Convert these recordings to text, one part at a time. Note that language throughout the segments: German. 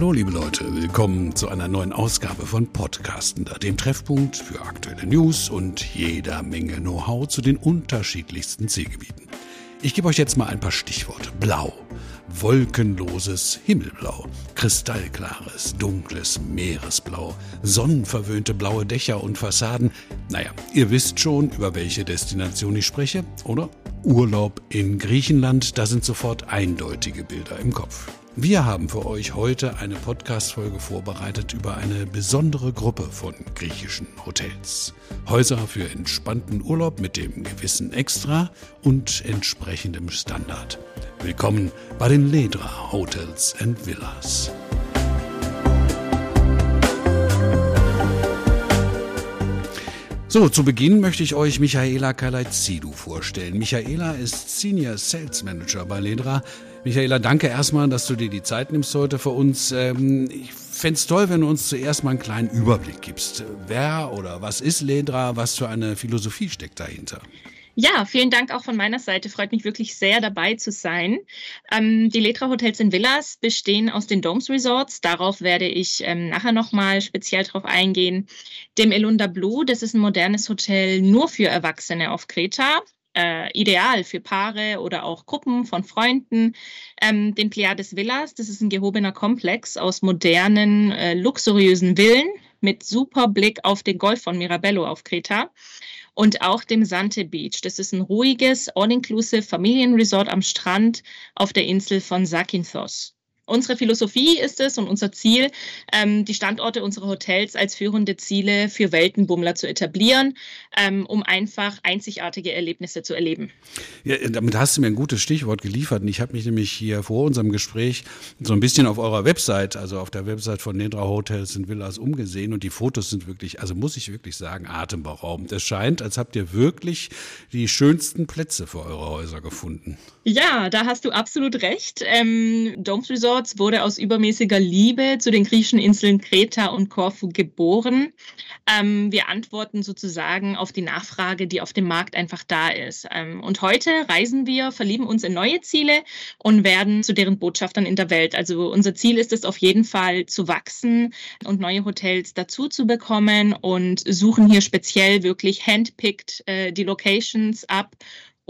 Hallo liebe Leute, willkommen zu einer neuen Ausgabe von Podcastender, dem Treffpunkt für aktuelle News und jeder Menge Know-how zu den unterschiedlichsten Zielgebieten. Ich gebe euch jetzt mal ein paar Stichworte. Blau, wolkenloses Himmelblau, kristallklares, dunkles Meeresblau, sonnenverwöhnte blaue Dächer und Fassaden. Naja, ihr wisst schon, über welche Destination ich spreche, oder? Urlaub in Griechenland, da sind sofort eindeutige Bilder im Kopf. Wir haben für euch heute eine Podcast-Folge vorbereitet über eine besondere Gruppe von griechischen Hotels. Häuser für entspannten Urlaub mit dem gewissen Extra und entsprechendem Standard. Willkommen bei den Ledra Hotels and Villas. So, zu Beginn möchte ich euch Michaela Kalaizidou vorstellen. Michaela ist Senior Sales Manager bei Ledra. Michaela, danke erstmal, dass du dir die Zeit nimmst heute für uns. Ähm, ich fände es toll, wenn du uns zuerst mal einen kleinen Überblick gibst. Wer oder was ist Ledra? Was für eine Philosophie steckt dahinter? Ja, vielen Dank auch von meiner Seite. Freut mich wirklich sehr, dabei zu sein. Ähm, die Letra Hotels in Villas bestehen aus den Domes Resorts. Darauf werde ich ähm, nachher nochmal speziell drauf eingehen. Dem Elunda Blue, das ist ein modernes Hotel nur für Erwachsene auf Kreta. Äh, ideal für Paare oder auch Gruppen von Freunden. Ähm, den Pleiades Villas, das ist ein gehobener Komplex aus modernen, äh, luxuriösen Villen mit super Blick auf den Golf von Mirabello auf Kreta und auch dem Sante Beach. Das ist ein ruhiges, all-inclusive Familienresort am Strand auf der Insel von Zakynthos. Unsere Philosophie ist es und unser Ziel, ähm, die Standorte unserer Hotels als führende Ziele für Weltenbummler zu etablieren, ähm, um einfach einzigartige Erlebnisse zu erleben. Ja, damit hast du mir ein gutes Stichwort geliefert. Und ich habe mich nämlich hier vor unserem Gespräch so ein bisschen auf eurer Website, also auf der Website von Nedra Hotels und Villas umgesehen und die Fotos sind wirklich, also muss ich wirklich sagen, atemberaubend. Es scheint, als habt ihr wirklich die schönsten Plätze für eure Häuser gefunden. Ja, da hast du absolut recht. Ähm, Domes Resort Herodots wurde aus übermäßiger Liebe zu den griechischen Inseln Kreta und Korfu geboren. Ähm, wir antworten sozusagen auf die Nachfrage, die auf dem Markt einfach da ist. Ähm, und heute reisen wir, verlieben uns in neue Ziele und werden zu deren Botschaftern in der Welt. Also unser Ziel ist es auf jeden Fall zu wachsen und neue Hotels dazu zu bekommen und suchen hier speziell wirklich handpicked äh, die Locations ab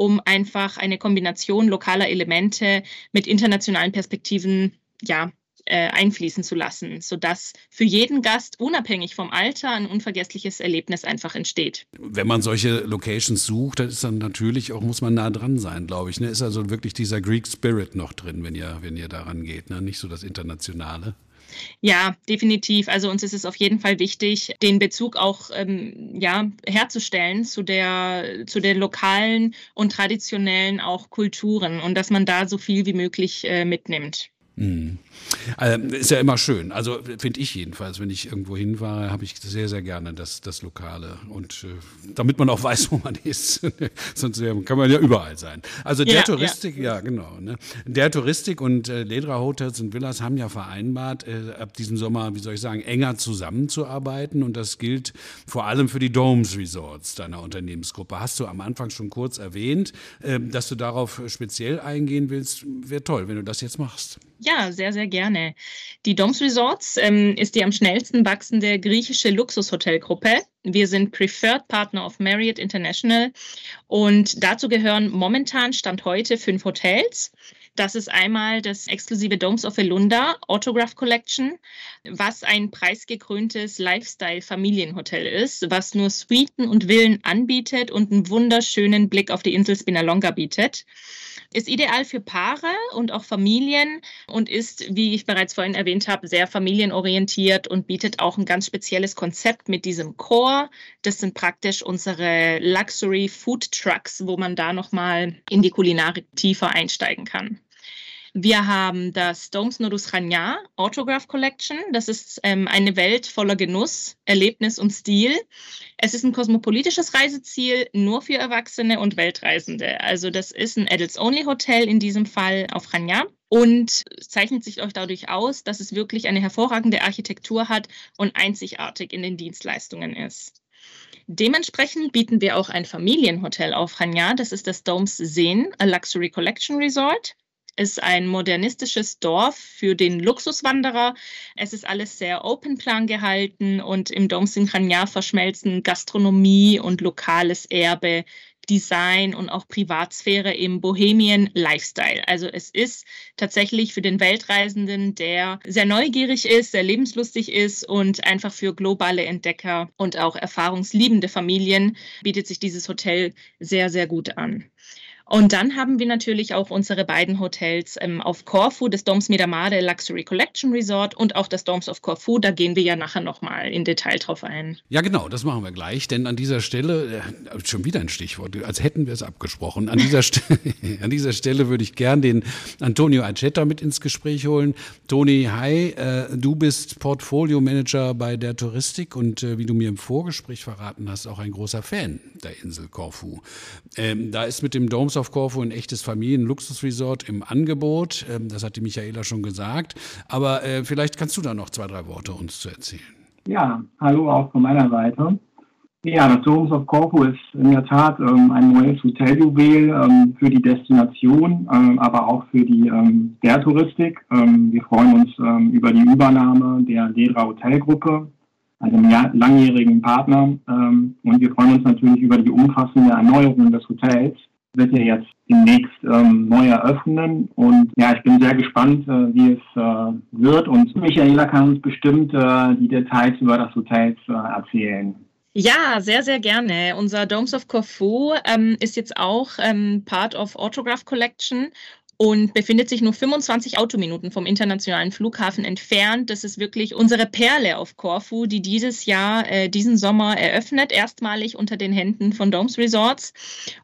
um einfach eine Kombination lokaler Elemente mit internationalen Perspektiven ja, äh, einfließen zu lassen, sodass für jeden Gast unabhängig vom Alter ein unvergessliches Erlebnis einfach entsteht. Wenn man solche Locations sucht, dann ist dann natürlich auch, muss man nah dran sein, glaube ich. Ne? Ist also wirklich dieser Greek Spirit noch drin, wenn ihr, wenn ihr daran geht, ne? nicht so das Internationale. Ja, definitiv. Also uns ist es auf jeden Fall wichtig, den Bezug auch ähm, ja, herzustellen zu der, zu den lokalen und traditionellen auch Kulturen und dass man da so viel wie möglich äh, mitnimmt. Mm. Also, ist ja immer schön. Also finde ich jedenfalls, wenn ich irgendwo hinfahre, habe ich sehr, sehr gerne das, das Lokale. Und äh, damit man auch weiß, wo man ist. Sonst kann man ja überall sein. Also der ja, Touristik, ja, ja genau. Ne? Der Touristik und äh, Ledra Hotels und Villas haben ja vereinbart, äh, ab diesem Sommer, wie soll ich sagen, enger zusammenzuarbeiten. Und das gilt vor allem für die Domes Resorts deiner Unternehmensgruppe. Hast du am Anfang schon kurz erwähnt, äh, dass du darauf speziell eingehen willst. Wäre toll, wenn du das jetzt machst. Ja, sehr, sehr gerne. Die Doms Resorts ähm, ist die am schnellsten wachsende griechische Luxushotelgruppe. Wir sind Preferred Partner of Marriott International und dazu gehören momentan Stand heute fünf Hotels. Das ist einmal das exklusive Domes of Elunda Autograph Collection, was ein preisgekröntes Lifestyle-Familienhotel ist, was nur Suiten und Villen anbietet und einen wunderschönen Blick auf die Insel Spinalonga bietet. Ist ideal für Paare und auch Familien und ist, wie ich bereits vorhin erwähnt habe, sehr familienorientiert und bietet auch ein ganz spezielles Konzept mit diesem Core. Das sind praktisch unsere Luxury Food Trucks, wo man da nochmal in die Kulinarik tiefer einsteigen kann. Wir haben das Domes Nodus Chania Autograph Collection. Das ist ähm, eine Welt voller Genuss, Erlebnis und Stil. Es ist ein kosmopolitisches Reiseziel nur für Erwachsene und Weltreisende. Also das ist ein Adults-Only-Hotel in diesem Fall auf Chania und zeichnet sich euch dadurch aus, dass es wirklich eine hervorragende Architektur hat und einzigartig in den Dienstleistungen ist. Dementsprechend bieten wir auch ein Familienhotel auf Chania. Das ist das Domes Seen, a Luxury Collection Resort. Ist ein modernistisches Dorf für den Luxuswanderer. Es ist alles sehr open plan gehalten und im Dom Sincragnar verschmelzen Gastronomie und lokales Erbe Design und auch Privatsphäre im Bohemian Lifestyle. Also es ist tatsächlich für den Weltreisenden, der sehr neugierig ist, sehr lebenslustig ist und einfach für globale Entdecker und auch erfahrungsliebende Familien bietet sich dieses Hotel sehr, sehr gut an. Und dann haben wir natürlich auch unsere beiden Hotels ähm, auf Corfu, das Doms Miramare Luxury Collection Resort und auch das Doms of Corfu. Da gehen wir ja nachher nochmal in Detail drauf ein. Ja, genau, das machen wir gleich, denn an dieser Stelle, äh, schon wieder ein Stichwort, als hätten wir es abgesprochen. An dieser, St an dieser Stelle würde ich gern den Antonio Acetta mit ins Gespräch holen. Toni, hi, äh, du bist Portfolio Manager bei der Touristik und äh, wie du mir im Vorgespräch verraten hast, auch ein großer Fan der Insel Corfu. Ähm, da ist mit dem Domes of Corfu ein echtes Familienluxusresort im Angebot. Ähm, das hat die Michaela schon gesagt. Aber äh, vielleicht kannst du da noch zwei, drei Worte uns zu erzählen. Ja, hallo auch von meiner Seite. Ja, das Domus of Corfu ist in der Tat ähm, ein neues Hoteljuwel ähm, für die Destination, ähm, aber auch für die ähm, Touristik. Ähm, wir freuen uns ähm, über die Übernahme der Ledra Hotelgruppe, einem langjährigen Partner. Und wir freuen uns natürlich über die umfassende Erneuerung des Hotels wird ja jetzt demnächst ähm, neu eröffnen. Und ja, ich bin sehr gespannt, äh, wie es äh, wird. Und Michaela kann uns bestimmt äh, die Details über das Hotel äh, erzählen. Ja, sehr, sehr gerne. Unser Domes of Corfu ähm, ist jetzt auch ähm, Part of Autograph Collection und befindet sich nur 25 Autominuten vom internationalen Flughafen entfernt. Das ist wirklich unsere Perle auf Korfu, die dieses Jahr, äh, diesen Sommer eröffnet, erstmalig unter den Händen von Domes Resorts.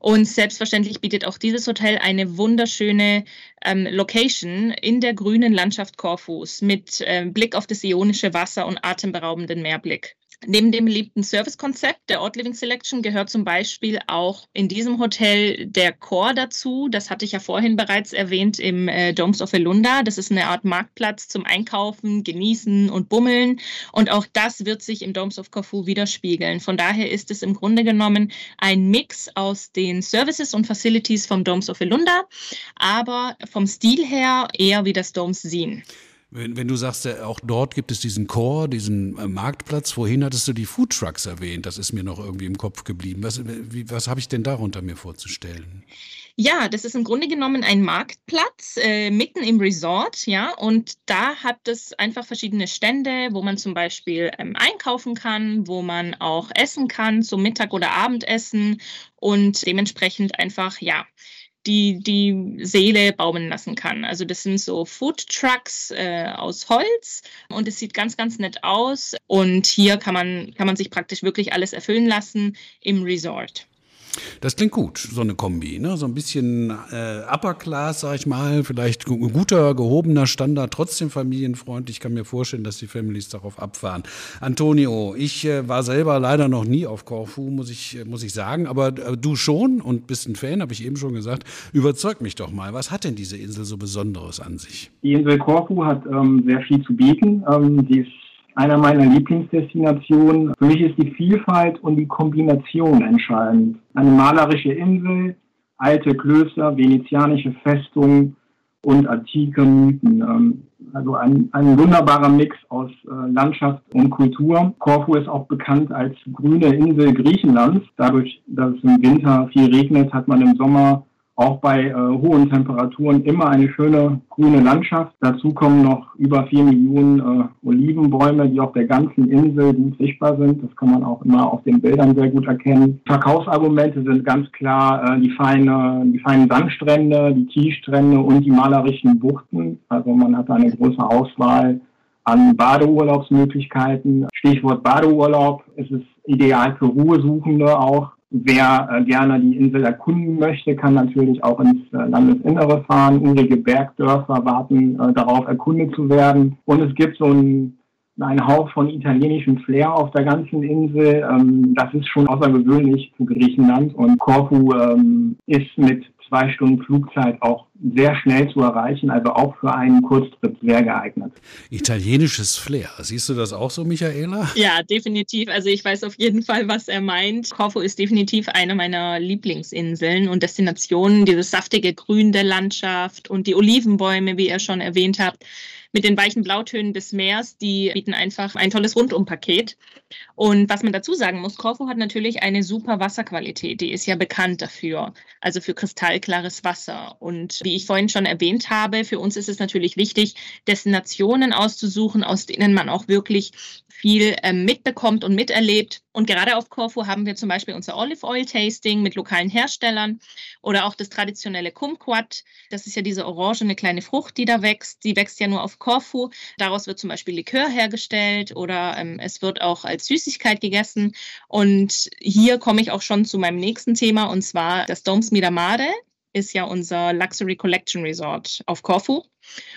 Und selbstverständlich bietet auch dieses Hotel eine wunderschöne ähm, Location in der grünen Landschaft Korfus mit äh, Blick auf das ionische Wasser und atemberaubenden Meerblick. Neben dem beliebten Servicekonzept der Ort Living Selection gehört zum Beispiel auch in diesem Hotel der Chor dazu. Das hatte ich ja vorhin bereits erwähnt im äh, Domes of Elunda. Das ist eine Art Marktplatz zum Einkaufen, Genießen und Bummeln. Und auch das wird sich im Domes of Corfu widerspiegeln. Von daher ist es im Grunde genommen ein Mix aus den Services und Facilities vom Domes of Elunda, aber vom Stil her eher wie das Domes Zine. Wenn, wenn du sagst, auch dort gibt es diesen Core, diesen äh, Marktplatz, vorhin hattest du die Food Trucks erwähnt, das ist mir noch irgendwie im Kopf geblieben. Was, was habe ich denn darunter mir vorzustellen? Ja, das ist im Grunde genommen ein Marktplatz äh, mitten im Resort, ja, und da hat es einfach verschiedene Stände, wo man zum Beispiel ähm, einkaufen kann, wo man auch essen kann, zum Mittag- oder Abendessen und dementsprechend einfach, ja, die die Seele baumeln lassen kann. Also das sind so Food Trucks äh, aus Holz und es sieht ganz, ganz nett aus. Und hier kann man, kann man sich praktisch wirklich alles erfüllen lassen im Resort. Das klingt gut, so eine Kombi. Ne? So ein bisschen äh, Upper Class, sag ich mal, vielleicht guter, gehobener Standard, trotzdem familienfreundlich. Ich kann mir vorstellen, dass die Families darauf abfahren. Antonio, ich äh, war selber leider noch nie auf Corfu, muss ich, muss ich sagen, aber äh, du schon und bist ein Fan, habe ich eben schon gesagt. Überzeug mich doch mal, was hat denn diese Insel so Besonderes an sich? Die Insel Corfu hat ähm, sehr viel zu bieten. Ähm, die ist einer meiner Lieblingsdestinationen. Für mich ist die Vielfalt und die Kombination entscheidend. Eine malerische Insel, alte Klöster, venezianische Festungen und antike Mythen. Ähm, also ein, ein wunderbarer Mix aus äh, Landschaft und Kultur. Korfu ist auch bekannt als grüne Insel Griechenlands. Dadurch, dass es im Winter viel regnet, hat man im Sommer auch bei äh, hohen Temperaturen immer eine schöne grüne Landschaft. Dazu kommen noch über vier Millionen äh, Olivenbäume, die auf der ganzen Insel gut sichtbar sind. Das kann man auch immer auf den Bildern sehr gut erkennen. Verkaufsargumente sind ganz klar äh, die, feine, die feinen Sandstrände, die Kiesstrände und die malerischen Buchten. Also man hat eine große Auswahl an Badeurlaubsmöglichkeiten. Stichwort Badeurlaub. Es ist ideal für Ruhesuchende auch. Wer äh, gerne die Insel erkunden möchte, kann natürlich auch ins äh, Landesinnere fahren. Urige Bergdörfer warten äh, darauf, erkundet zu werden. Und es gibt so ein ein Hauch von italienischem Flair auf der ganzen Insel. Ähm, das ist schon außergewöhnlich für Griechenland. Und Korfu ähm, ist mit zwei Stunden Flugzeit auch sehr schnell zu erreichen, also auch für einen Kurztrip sehr geeignet. Italienisches Flair. Siehst du das auch so, Michaela? Ja, definitiv. Also ich weiß auf jeden Fall, was er meint. Korfu ist definitiv eine meiner Lieblingsinseln und Destinationen. Dieses saftige Grün der Landschaft und die Olivenbäume, wie ihr schon erwähnt habt mit den weichen Blautönen des Meers, die bieten einfach ein tolles Rundumpaket. Und was man dazu sagen muss, Korfu hat natürlich eine super Wasserqualität. Die ist ja bekannt dafür, also für kristallklares Wasser. Und wie ich vorhin schon erwähnt habe, für uns ist es natürlich wichtig, Destinationen auszusuchen, aus denen man auch wirklich viel ähm, mitbekommt und miterlebt. Und gerade auf Corfu haben wir zum Beispiel unser Olive Oil Tasting mit lokalen Herstellern oder auch das traditionelle Kumquat. Das ist ja diese orangene kleine Frucht, die da wächst. Die wächst ja nur auf Corfu. Daraus wird zum Beispiel Likör hergestellt oder ähm, es wird auch als Süßigkeit gegessen. Und hier komme ich auch schon zu meinem nächsten Thema und zwar das Doms Miramare ist ja unser Luxury Collection Resort auf Corfu.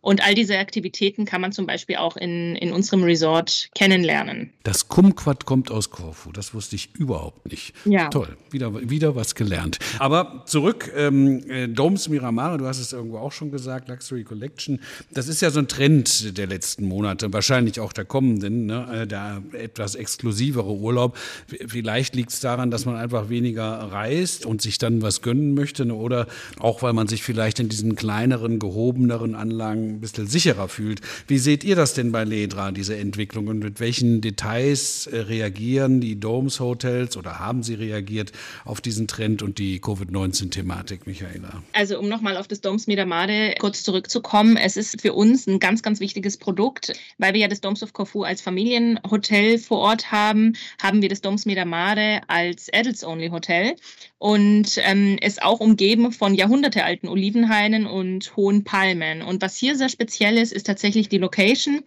Und all diese Aktivitäten kann man zum Beispiel auch in, in unserem Resort kennenlernen. Das Kumquat kommt aus Korfu, das wusste ich überhaupt nicht. Ja. Toll, wieder, wieder was gelernt. Aber zurück, ähm, äh, Domes Miramare, du hast es irgendwo auch schon gesagt, Luxury Collection, das ist ja so ein Trend der letzten Monate, wahrscheinlich auch der kommenden, ne? Äh, der etwas exklusivere Urlaub. Vielleicht liegt es daran, dass man einfach weniger reist und sich dann was gönnen möchte ne? oder auch, weil man sich vielleicht in diesen kleineren, gehobeneren Anlagen ein bisschen sicherer fühlt. Wie seht ihr das denn bei Ledra, diese Entwicklung? Und mit welchen Details äh, reagieren die Domes Hotels oder haben sie reagiert auf diesen Trend und die Covid-19-Thematik, Michaela? Also, um nochmal auf das Domes Miramare kurz zurückzukommen, es ist für uns ein ganz, ganz wichtiges Produkt, weil wir ja das Domes of Corfu als Familienhotel vor Ort haben, haben wir das Domes Miramare als Adults-Only-Hotel und ähm, ist auch umgeben von jahrhundertealten Olivenhainen und hohen Palmen. Und was hier sehr speziell ist, ist tatsächlich die Location,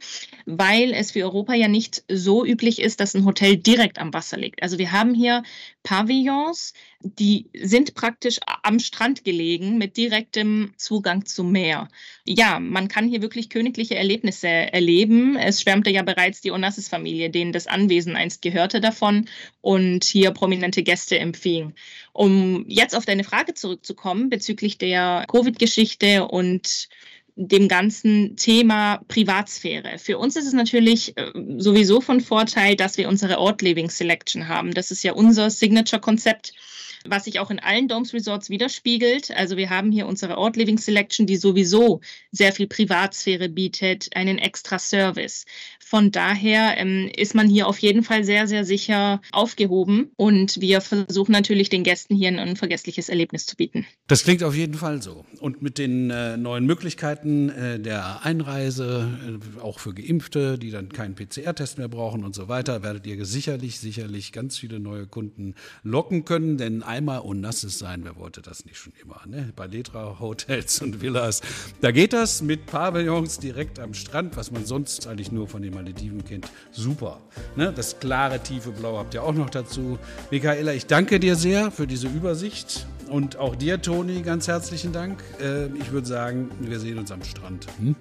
weil es für Europa ja nicht so üblich ist, dass ein Hotel direkt am Wasser liegt. Also wir haben hier Pavillons, die sind praktisch am Strand gelegen mit direktem Zugang zum Meer. Ja, man kann hier wirklich königliche Erlebnisse erleben. Es schwärmte ja bereits die Onassis-Familie, denen das Anwesen einst gehörte davon und hier prominente Gäste empfing. Um jetzt auf deine Frage zurückzukommen bezüglich der Covid-Geschichte und dem ganzen Thema Privatsphäre. Für uns ist es natürlich äh, sowieso von Vorteil, dass wir unsere Ort Living Selection haben. Das ist ja unser Signature-Konzept was sich auch in allen Domes Resorts widerspiegelt. Also wir haben hier unsere Ort Living Selection, die sowieso sehr viel Privatsphäre bietet, einen extra Service. Von daher ähm, ist man hier auf jeden Fall sehr, sehr sicher aufgehoben und wir versuchen natürlich den Gästen hier ein unvergessliches Erlebnis zu bieten. Das klingt auf jeden Fall so. Und mit den äh, neuen Möglichkeiten äh, der Einreise, äh, auch für Geimpfte, die dann keinen PCR-Test mehr brauchen und so weiter, werdet ihr sicherlich, sicherlich ganz viele neue Kunden locken können, denn einmal unnasses sein, wer wollte das nicht schon immer, ne? Bei Letra Hotels und Villas. Da geht das mit Pavillons direkt am Strand, was man sonst eigentlich nur von den Malediven kennt. Super. Ne? Das klare, tiefe Blau habt ihr auch noch dazu. Michaela, ich danke dir sehr für diese Übersicht. Und auch dir, Toni, ganz herzlichen Dank. Äh, ich würde sagen, wir sehen uns am Strand. Hm?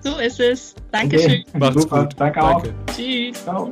so ist es. Dankeschön. Okay. Macht's Super. gut. Danke auch. Danke. Tschüss. Ciao.